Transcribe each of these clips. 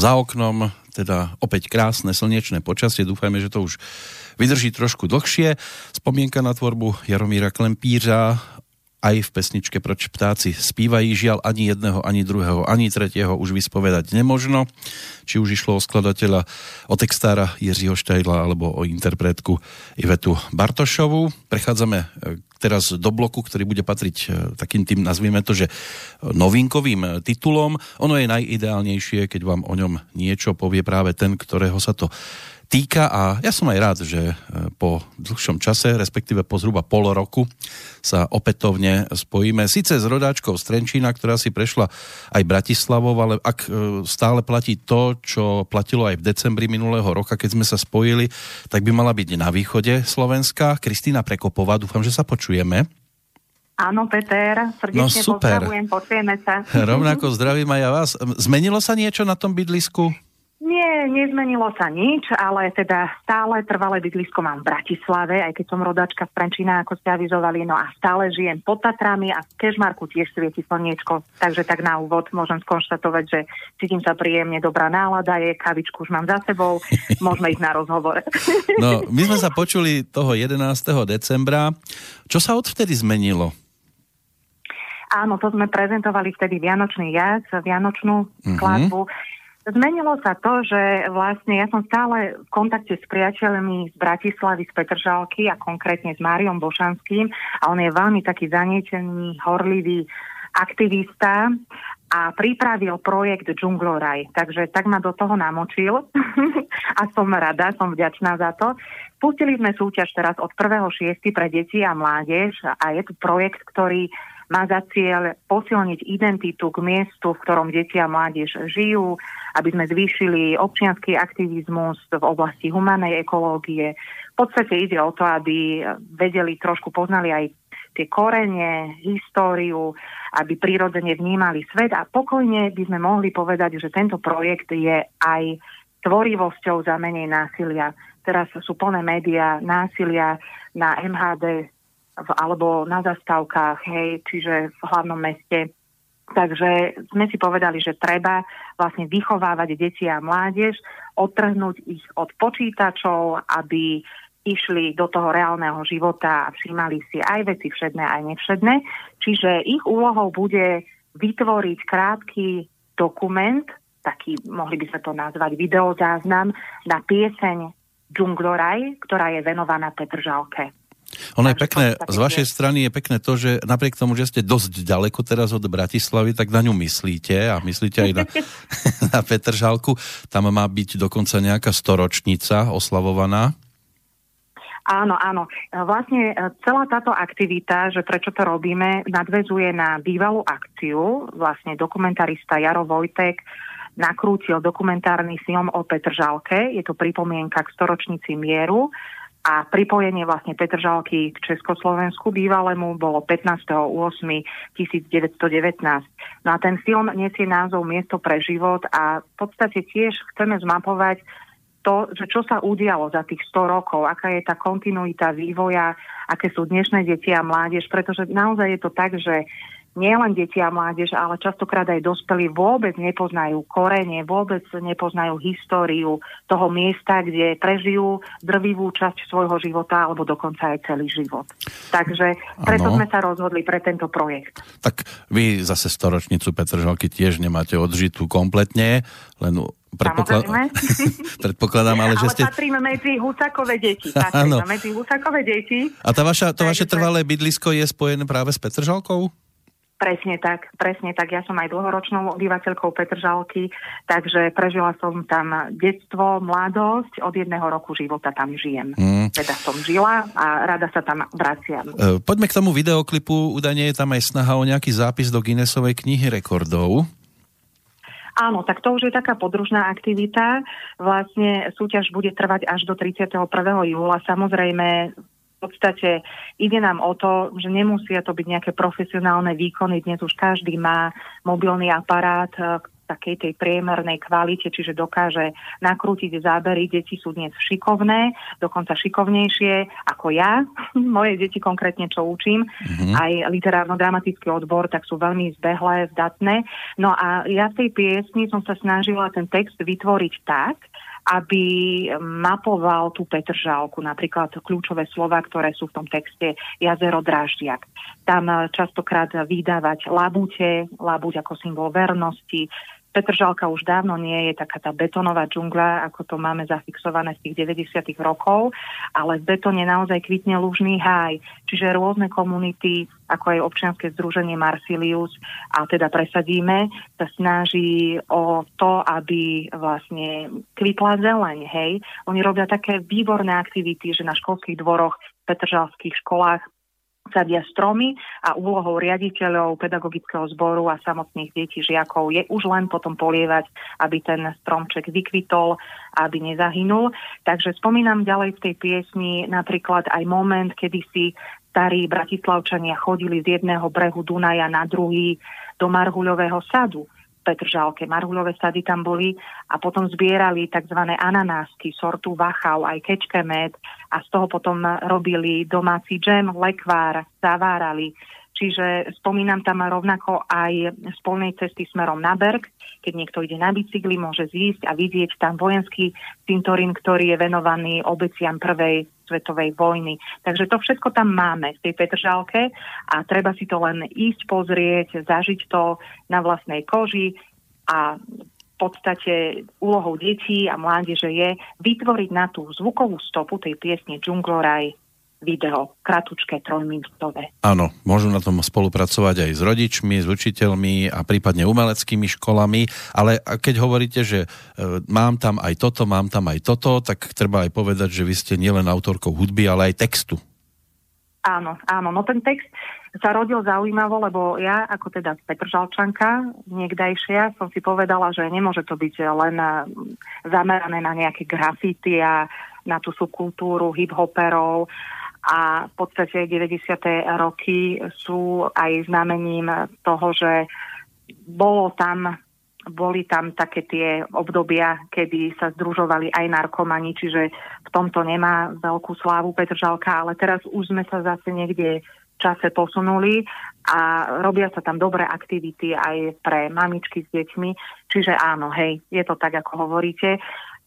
Za oknom teda opäť krásne slnečné počasie, dúfajme, že to už vydrží trošku dlhšie. Spomienka na tvorbu Jaromíra Klempířa aj v pesničke Proč ptáci spívají, žiaľ ani jedného, ani druhého, ani tretieho už vyspovedať nemožno. Či už išlo o skladateľa, o textára Jiřího Štajla alebo o interpretku Ivetu Bartošovu. Prechádzame teraz do bloku, ktorý bude patriť e, takým tým, nazvime to, že novinkovým e, titulom. Ono je najideálnejšie, keď vám o ňom niečo povie práve ten, ktorého sa to týka a ja som aj rád, že e, po dlhšom čase, respektíve po zhruba pol roku sa opätovne spojíme. Sice s rodáčkou z Trenčína, ktorá si prešla aj Bratislavou, ale ak e, stále platí to, čo platilo aj v decembri minulého roka, keď sme sa spojili, tak by mala byť na východe Slovenska. Kristýna Prekopová, dúfam, že sa počujeme. Áno, Peter, srdečne no, super. pozdravujem, počujeme sa. Rovnako zdravím aj ja vás. Zmenilo sa niečo na tom bydlisku? Nie, nezmenilo sa nič, ale teda stále trvalé bydlisko mám v Bratislave, aj keď som rodačka z Prenčína, ako ste avizovali, no a stále žijem pod Tatrami a v Kežmarku tiež svieti slniečko. Takže tak na úvod môžem skonštatovať, že cítim sa príjemne, dobrá nálada je, kavičku už mám za sebou, môžeme ísť na rozhovor. No, my sme sa počuli toho 11. decembra. Čo sa odvtedy zmenilo? Áno, to sme prezentovali vtedy Vianočný jazd, Vianočnú mm-hmm. Zmenilo sa to, že vlastne ja som stále v kontakte s priateľmi z Bratislavy, z Petržalky a konkrétne s Máriom Bošanským a on je veľmi taký zanietený, horlivý aktivista a pripravil projekt Džungloraj. Takže tak ma do toho namočil a som rada, som vďačná za to. Pustili sme súťaž teraz od 1.6. pre deti a mládež a je tu projekt, ktorý má za cieľ posilniť identitu k miestu, v ktorom deti a mládež žijú, aby sme zvýšili občianský aktivizmus v oblasti humanej ekológie. V podstate ide o to, aby vedeli, trošku poznali aj tie korene, históriu, aby prirodzene vnímali svet a pokojne by sme mohli povedať, že tento projekt je aj tvorivosťou za menej násilia. Teraz sú plné médiá násilia na MHD, alebo na zastávkach, hej, čiže v hlavnom meste. Takže sme si povedali, že treba vlastne vychovávať deti a mládež, odtrhnúť ich od počítačov, aby išli do toho reálneho života a všímali si aj veci všedné, aj nevšedné. Čiže ich úlohou bude vytvoriť krátky dokument, taký, mohli by sme to nazvať videozáznam, na pieseň Džungloraj, ktorá je venovaná Petržalke. Ono je pekné, z vašej strany je pekné to, že napriek tomu, že ste dosť ďaleko teraz od Bratislavy, tak na ňu myslíte a myslíte aj na, na Petržalku. Tam má byť dokonca nejaká storočnica oslavovaná. Áno, áno. Vlastne e, celá táto aktivita, že prečo to robíme, nadvezuje na bývalú akciu. Vlastne dokumentarista Jaro Vojtek nakrútil dokumentárny film o Petržalke. Je to pripomienka k storočnici mieru a pripojenie vlastne Petržalky k Československu bývalému bolo 15.8.1919. No a ten film nesie názov Miesto pre život a v podstate tiež chceme zmapovať to, že čo sa udialo za tých 100 rokov, aká je tá kontinuita vývoja, aké sú dnešné deti a mládež, pretože naozaj je to tak, že nielen deti a mládež, ale častokrát aj dospelí vôbec nepoznajú korene, vôbec nepoznajú históriu toho miesta, kde prežijú drvivú časť svojho života alebo dokonca aj celý život. Takže preto ano. sme sa rozhodli pre tento projekt. Tak vy zase storočnicu Petržalky tiež nemáte odžitú kompletne, len Predpoklad... Predpokladám, ale, že ste... Ale patríme medzi husakové deti. Patríme medzi husakové deti. A tá vaša, to vaše trvalé bydlisko je spojené práve s Petržalkou? Presne tak, presne tak. Ja som aj dlhoročnou obyvateľkou Petržalky, takže prežila som tam detstvo, mladosť, od jedného roku života tam žijem. Mm. Teda som žila a rada sa tam vraciam. E, poďme k tomu videoklipu, údajne je tam aj snaha o nejaký zápis do Guinnessovej knihy rekordov. Áno, tak to už je taká podružná aktivita. Vlastne súťaž bude trvať až do 31. júla. Samozrejme, podstate ide nám o to, že nemusia to byť nejaké profesionálne výkony. Dnes už každý má mobilný aparát, e, takej tej priemernej kvalite, čiže dokáže nakrútiť zábery. Deti sú dnes šikovné, dokonca šikovnejšie ako ja. Moje deti konkrétne, čo učím, mm-hmm. aj literárno-dramatický odbor, tak sú veľmi zbehlé, zdatné. No a ja v tej piesni som sa snažila ten text vytvoriť tak, aby mapoval tú Petržálku, napríklad kľúčové slova, ktoré sú v tom texte jazero Draždiak. Tam častokrát vydávať labute, labuť ako symbol vernosti, Petržalka už dávno nie je taká tá betonová džungla, ako to máme zafixované z tých 90. rokov, ale v betone naozaj kvitne lužný háj, čiže rôzne komunity, ako aj občianske združenie Marsilius, a teda presadíme, sa snaží o to, aby vlastne kvitla zeleň, hej. Oni robia také výborné aktivity, že na školských dvoroch, v petržalských školách sadia stromy a úlohou riaditeľov pedagogického zboru a samotných detí žiakov je už len potom polievať, aby ten stromček vykvitol, aby nezahynul. Takže spomínam ďalej v tej piesni napríklad aj moment, kedy si starí bratislavčania chodili z jedného brehu Dunaja na druhý do Marhuľového sadu Petržalke. Marhuľové sady tam boli a potom zbierali tzv. ananásky, sortu vachau, aj kečkemet a z toho potom robili domáci džem, lekvár, zavárali. Čiže spomínam tam rovnako aj z polnej cesty smerom na Berg, keď niekto ide na bicykli, môže zísť a vidieť tam vojenský cintorín, ktorý je venovaný obeciam prvej svetovej vojny. Takže to všetko tam máme v tej Petržalke a treba si to len ísť pozrieť, zažiť to na vlastnej koži a v podstate úlohou detí a mládeže je vytvoriť na tú zvukovú stopu tej piesne Džungloraj video, kratučké, trojminútové. Áno, môžu na tom spolupracovať aj s rodičmi, s učiteľmi a prípadne umeleckými školami, ale keď hovoríte, že e, mám tam aj toto, mám tam aj toto, tak treba aj povedať, že vy ste nielen autorkou hudby, ale aj textu. Áno, áno, no ten text sa rodil zaujímavo, lebo ja ako teda Petržalčanka niekdajšia som si povedala, že nemôže to byť len e, zamerané na nejaké grafity a na tú subkultúru hip-hoperov a v podstate 90. roky sú aj znamením toho, že bolo tam boli tam také tie obdobia, kedy sa združovali aj narkomani, čiže v tomto nemá veľkú slávu Petržalka, ale teraz už sme sa zase niekde v čase posunuli a robia sa tam dobré aktivity aj pre mamičky s deťmi, čiže áno, hej, je to tak, ako hovoríte.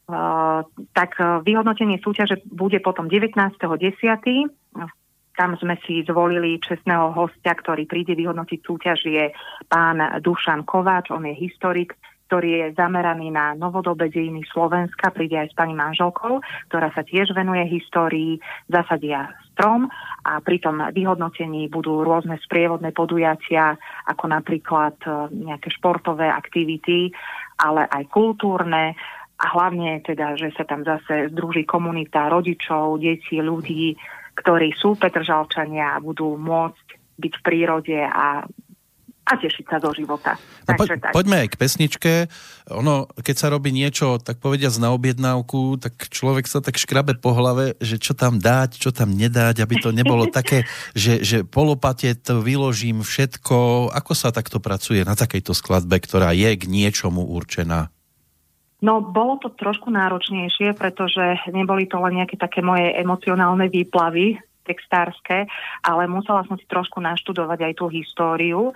Eh, tak eh, vyhodnotenie súťaže bude potom 19.10. Tam sme si zvolili čestného hostia, ktorý príde vyhodnotiť súťaž, je pán Dušan Kováč, on je historik, ktorý je zameraný na novodobé dejiny Slovenska, príde aj s pani manželkou, ktorá sa tiež venuje histórii, zasadia strom. A pri tom vyhodnotení budú rôzne sprievodné podujatia, ako napríklad eh, nejaké športové aktivity, ale aj kultúrne a hlavne teda, že sa tam zase združí komunita rodičov, detí, ľudí, ktorí sú Petržalčania a budú môcť byť v prírode a a tešiť sa do života. No, po, tak. Poďme aj k pesničke. Ono, keď sa robí niečo, tak povediať na objednávku, tak človek sa tak škrabe po hlave, že čo tam dať, čo tam nedať, aby to nebolo také, že, že polopate to vyložím všetko. Ako sa takto pracuje na takejto skladbe, ktorá je k niečomu určená? No, bolo to trošku náročnejšie, pretože neboli to len nejaké také moje emocionálne výplavy textárske, ale musela som si trošku naštudovať aj tú históriu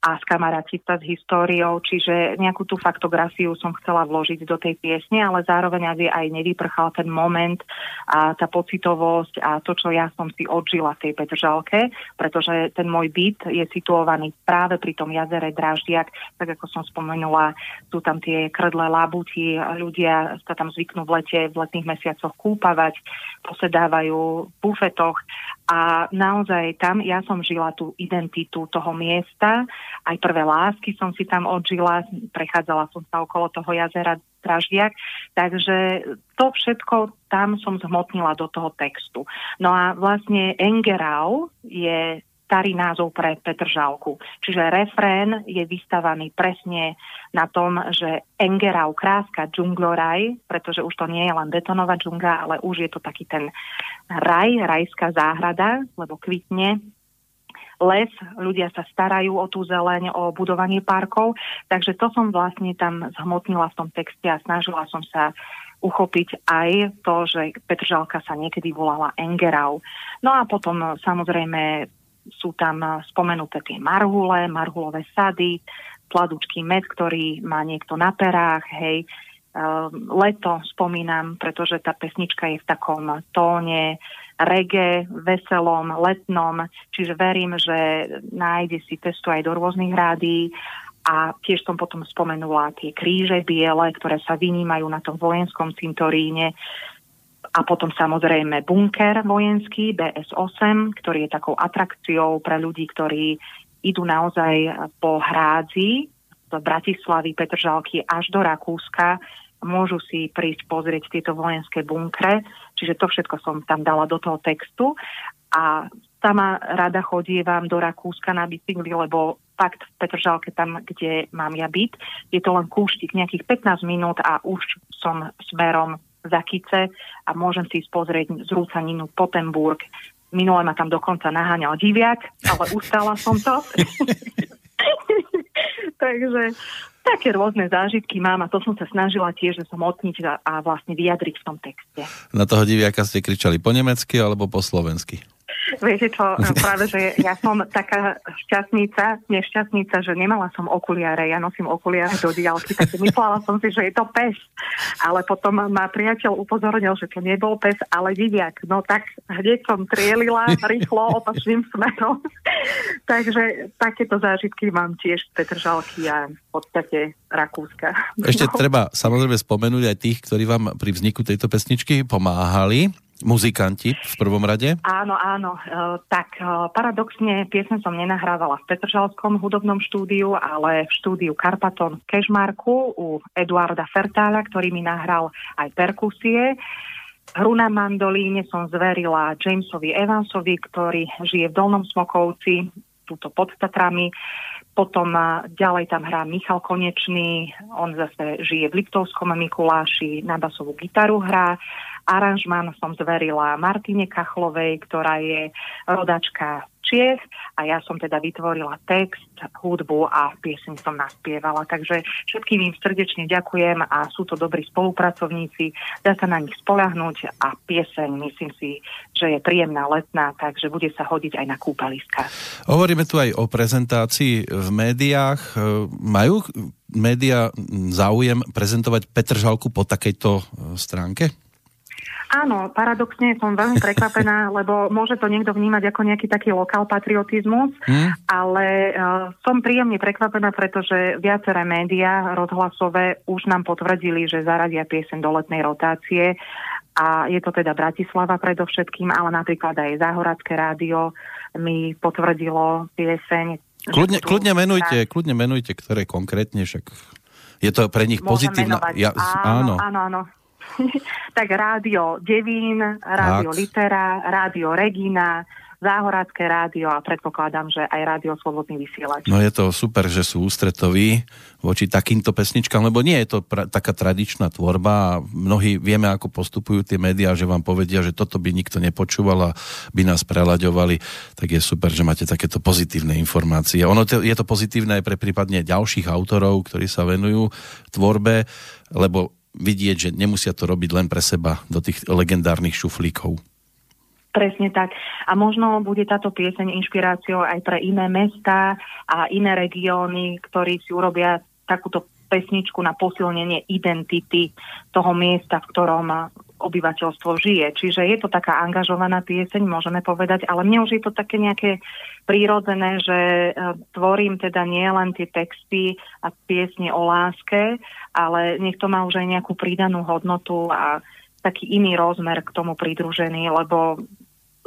a skamarátiť sa s históriou, čiže nejakú tú faktografiu som chcela vložiť do tej piesne, ale zároveň aby aj nevyprchal ten moment a tá pocitovosť a to, čo ja som si odžila v tej Petržalke, pretože ten môj byt je situovaný práve pri tom jazere Draždiak, tak ako som spomenula, sú tam tie krdle labuti, ľudia sa tam zvyknú v lete, v letných mesiacoch kúpavať, posedávajú v bufetoch a naozaj tam ja som žila tú identitu toho miesta, aj prvé lásky som si tam odžila, prechádzala som sa okolo toho jazera Draždiak, takže to všetko tam som zhmotnila do toho textu. No a vlastne Engerau je starý názov pre Petržalku. Čiže refrén je vystavaný presne na tom, že Engerau kráska džungloraj, pretože už to nie je len betonová džungla, ale už je to taký ten raj, rajská záhrada, lebo kvitne les, ľudia sa starajú o tú zeleň, o budovanie parkov, takže to som vlastne tam zhmotnila v tom texte a snažila som sa uchopiť aj to, že Petržalka sa niekedy volala Engerau. No a potom samozrejme sú tam spomenuté tie marhule, marhulové sady, pladučký med, ktorý má niekto na perách, hej, ehm, leto spomínam, pretože tá pesnička je v takom tóne reggae, veselom, letnom, čiže verím, že nájde si cestu aj do rôznych rádií a tiež som potom spomenula tie kríže biele, ktoré sa vynímajú na tom vojenskom cintoríne. A potom samozrejme bunker vojenský BS-8, ktorý je takou atrakciou pre ľudí, ktorí idú naozaj po hrádzi z Bratislavy, Petržalky až do Rakúska. Môžu si prísť pozrieť tieto vojenské bunkre, čiže to všetko som tam dala do toho textu. A sama rada chodievam do Rakúska na bicykli, lebo fakt v Petržalke, tam, kde mám ja byť, je to len kúštik nejakých 15 minút a už som smerom za Kice a môžem si ísť pozrieť z Rúcaninu Potemburg. Minule ma tam dokonca naháňal diviak, ale ustala som to. Takže také rôzne zážitky mám a to som sa snažila tiež, že som otniť a, a vlastne vyjadriť v tom texte. Na toho diviaka ste kričali po nemecky alebo po slovensky? Viete čo, práve, že ja som taká šťastnica, nešťastnica, že nemala som okuliare, ja nosím okuliare do diálky, takže myslela som si, že je to pes. Ale potom ma priateľ upozornil, že to nebol pes, ale vidiak. No tak hneď som trielila rýchlo opačným smerom. takže takéto zážitky mám tiež z Petržalky a v podstate Rakúska. Ešte no. treba samozrejme spomenúť aj tých, ktorí vám pri vzniku tejto pesničky pomáhali muzikanti v prvom rade? Áno, áno. E, tak e, paradoxne piesne som nenahrávala v Petržalskom hudobnom štúdiu, ale v štúdiu Karpaton v Kešmarku u Eduarda Fertáľa, ktorý mi nahral aj perkusie. Hru na mandolíne som zverila Jamesovi Evansovi, ktorý žije v Dolnom Smokovci, túto pod Tatrami. Potom ďalej tam hrá Michal Konečný, on zase žije v Liptovskom Mikuláši, na basovú gitaru hrá. Aranžman som zverila Martine Kachlovej, ktorá je rodačka Čiech a ja som teda vytvorila text, hudbu a pieseň som naspievala. Takže všetkým im srdečne ďakujem a sú to dobrí spolupracovníci, dá sa na nich spolahnúť a pieseň myslím si, že je príjemná letná, takže bude sa hodiť aj na kúpaliska. Hovoríme tu aj o prezentácii v médiách. Majú média záujem prezentovať Petržalku po takejto stránke? Áno, paradoxne som veľmi prekvapená, lebo môže to niekto vnímať ako nejaký taký lokál patriotizmus, hmm. ale uh, som príjemne prekvapená, pretože viaceré médiá rozhlasové už nám potvrdili, že zaradia piesen do letnej rotácie a je to teda Bratislava predovšetkým, ale napríklad aj Záhoradské rádio mi potvrdilo pieseň. Kľudne, kľudne menujte, kľudne menujte, ktoré konkrétne, však je to pre nich pozitívna... Ja, áno, áno, áno. áno. tak rádio Devín, rádio. Litera, rádio Regina, Záhoradské rádio a predpokladám, že aj rádio Slobodný vysielač. No je to super, že sú ústretoví voči takýmto pesničkám, lebo nie je to pra- taká tradičná tvorba a mnohí vieme, ako postupujú tie médiá, že vám povedia, že toto by nikto nepočúval a by nás prelaďovali, tak je super, že máte takéto pozitívne informácie. Ono to, je to pozitívne aj pre prípadne ďalších autorov, ktorí sa venujú tvorbe, lebo vidieť, že nemusia to robiť len pre seba do tých legendárnych šuflíkov. Presne tak. A možno bude táto pieseň inšpiráciou aj pre iné mesta a iné regióny, ktorí si urobia takúto pesničku na posilnenie identity toho miesta, v ktorom obyvateľstvo žije. Čiže je to taká angažovaná pieseň, môžeme povedať, ale mne už je to také nejaké prírodzené, že e, tvorím teda nie len tie texty a piesne o láske, ale nech to má už aj nejakú pridanú hodnotu a taký iný rozmer k tomu pridružený, lebo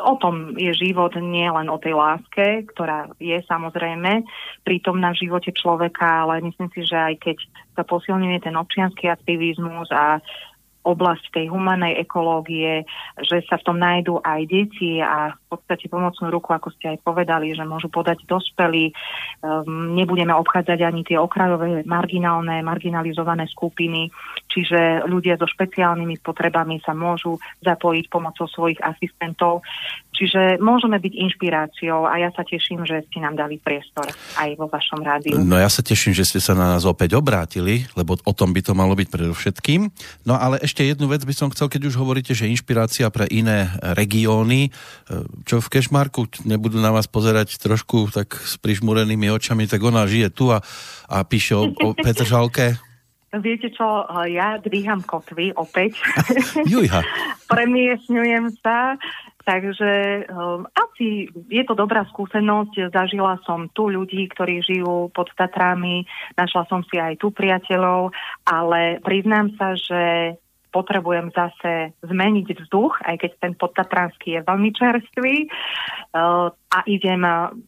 o tom je život nie len o tej láske, ktorá je samozrejme prítomná v živote človeka, ale myslím si, že aj keď sa posilňuje ten občianský aktivizmus a oblasť tej humanej ekológie, že sa v tom nájdú aj deti a podstate pomocnú ruku, ako ste aj povedali, že môžu podať dospelí. Um, nebudeme obchádzať ani tie okrajové, marginálne, marginalizované skupiny, čiže ľudia so špeciálnymi potrebami sa môžu zapojiť pomocou svojich asistentov. Čiže môžeme byť inšpiráciou a ja sa teším, že ste nám dali priestor aj vo vašom rádiu. No ja sa teším, že ste sa na nás opäť obrátili, lebo o tom by to malo byť predovšetkým. No ale ešte jednu vec by som chcel, keď už hovoríte, že inšpirácia pre iné regióny, e, čo v Kešmarku nebudú na vás pozerať trošku tak s prižmurenými očami, tak ona žije tu a, a píše o, o Petržalke. Viete čo, ja dvíham kotvy opäť. Jujha. Premiesňujem sa Takže um, asi je to dobrá skúsenosť. Zažila som tu ľudí, ktorí žijú pod Tatrami, našla som si aj tu priateľov, ale priznám sa, že potrebujem zase zmeniť vzduch, aj keď ten podtatranský je veľmi čerstvý. Uh, a idem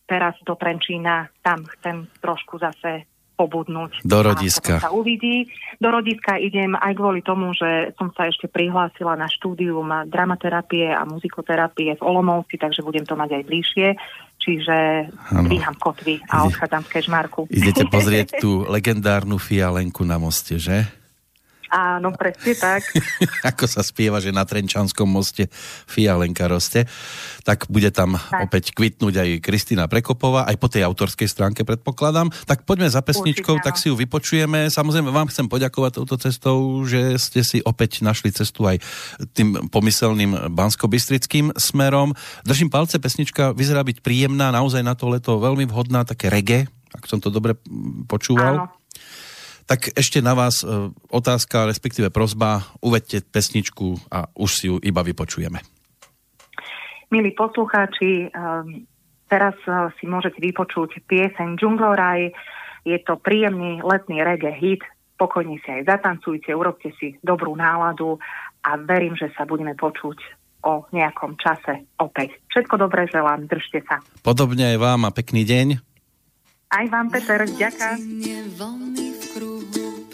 teraz do Trenčína, tam chcem trošku zase pobudnúť. Do rodiska. sa uvidí. Do rodiska idem aj kvôli tomu, že som sa ešte prihlásila na štúdium dramaterapie a muzikoterapie v Olomovci, takže budem to mať aj bližšie. Čiže dvíham kotvy a odchádzam z Kežmarku. Idete pozrieť tú legendárnu fialenku na moste, že? Áno, presne tak. Ako sa spieva, že na Trenčanskom moste fialenka roste. Tak bude tam tak. opäť kvitnúť aj Kristýna Prekopová, aj po tej autorskej stránke predpokladám. Tak poďme za pesničkou, Určite, tak si ju vypočujeme. Samozrejme vám chcem poďakovať touto cestou, že ste si opäť našli cestu aj tým pomyselným bansko-bystrickým smerom. Držím palce, pesnička vyzerá byť príjemná, naozaj na to leto veľmi vhodná, také reggae, ak som to dobre počúval. Áno. Tak ešte na vás e, otázka, respektíve prozba, uvedte pesničku a už si ju iba vypočujeme. Milí poslucháči, e, teraz e, si môžete vypočuť pieseň Džungloraj. Je to príjemný letný reggae hit. Pokojne si aj zatancujte, urobte si dobrú náladu a verím, že sa budeme počuť o nejakom čase opäť. Všetko dobré želám, držte sa. Podobne aj vám a pekný deň. Aj vám, Peter, ďakujem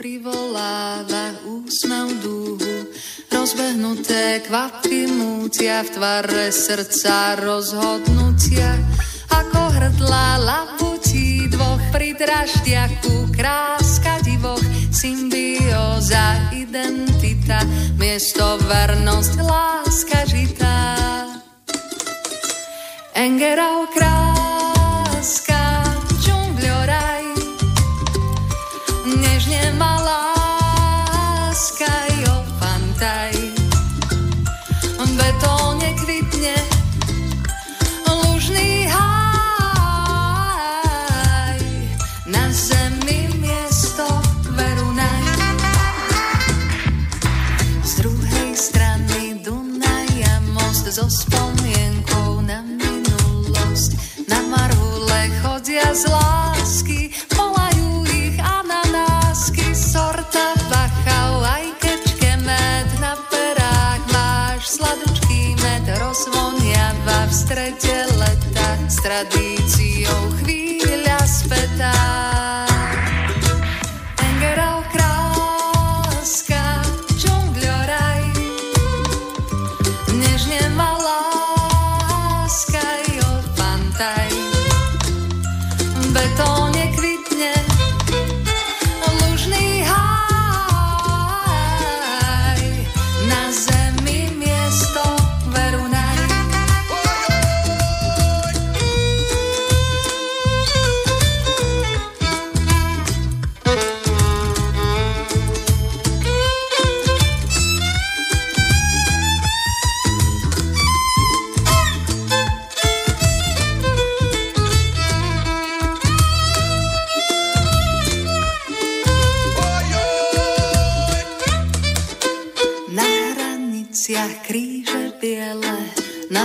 privoláva úsmev dúhu. Rozbehnuté kvapky mútia v tvare srdca rozhodnutia. Ako hrdla labutí dvoch pri draždiaku kráska divoch, symbióza, identita, miesto vernosť, láska žitá. Engerau kráska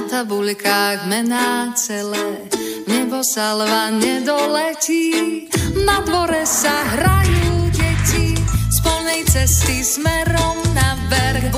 tabuľkách mená celé. Nebo salva nedoletí, na dvore sa hrajú deti. Z polnej cesty smerom na berh,